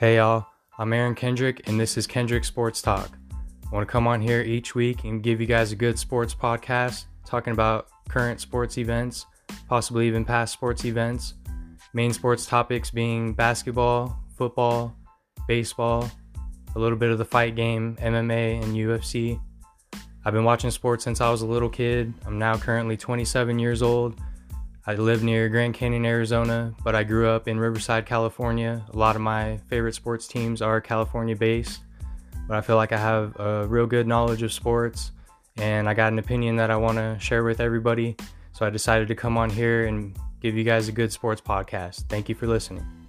Hey y'all, I'm Aaron Kendrick and this is Kendrick Sports Talk. I want to come on here each week and give you guys a good sports podcast talking about current sports events, possibly even past sports events. Main sports topics being basketball, football, baseball, a little bit of the fight game, MMA, and UFC. I've been watching sports since I was a little kid. I'm now currently 27 years old I live near Grand Canyon, Arizona, but I grew up in Riverside, California. A lot of my favorite sports teams are California based, but I feel like I have a real good knowledge of sports and I got an opinion that I want to share with everybody. So I decided to come on here and give you guys a good sports podcast. Thank you for listening.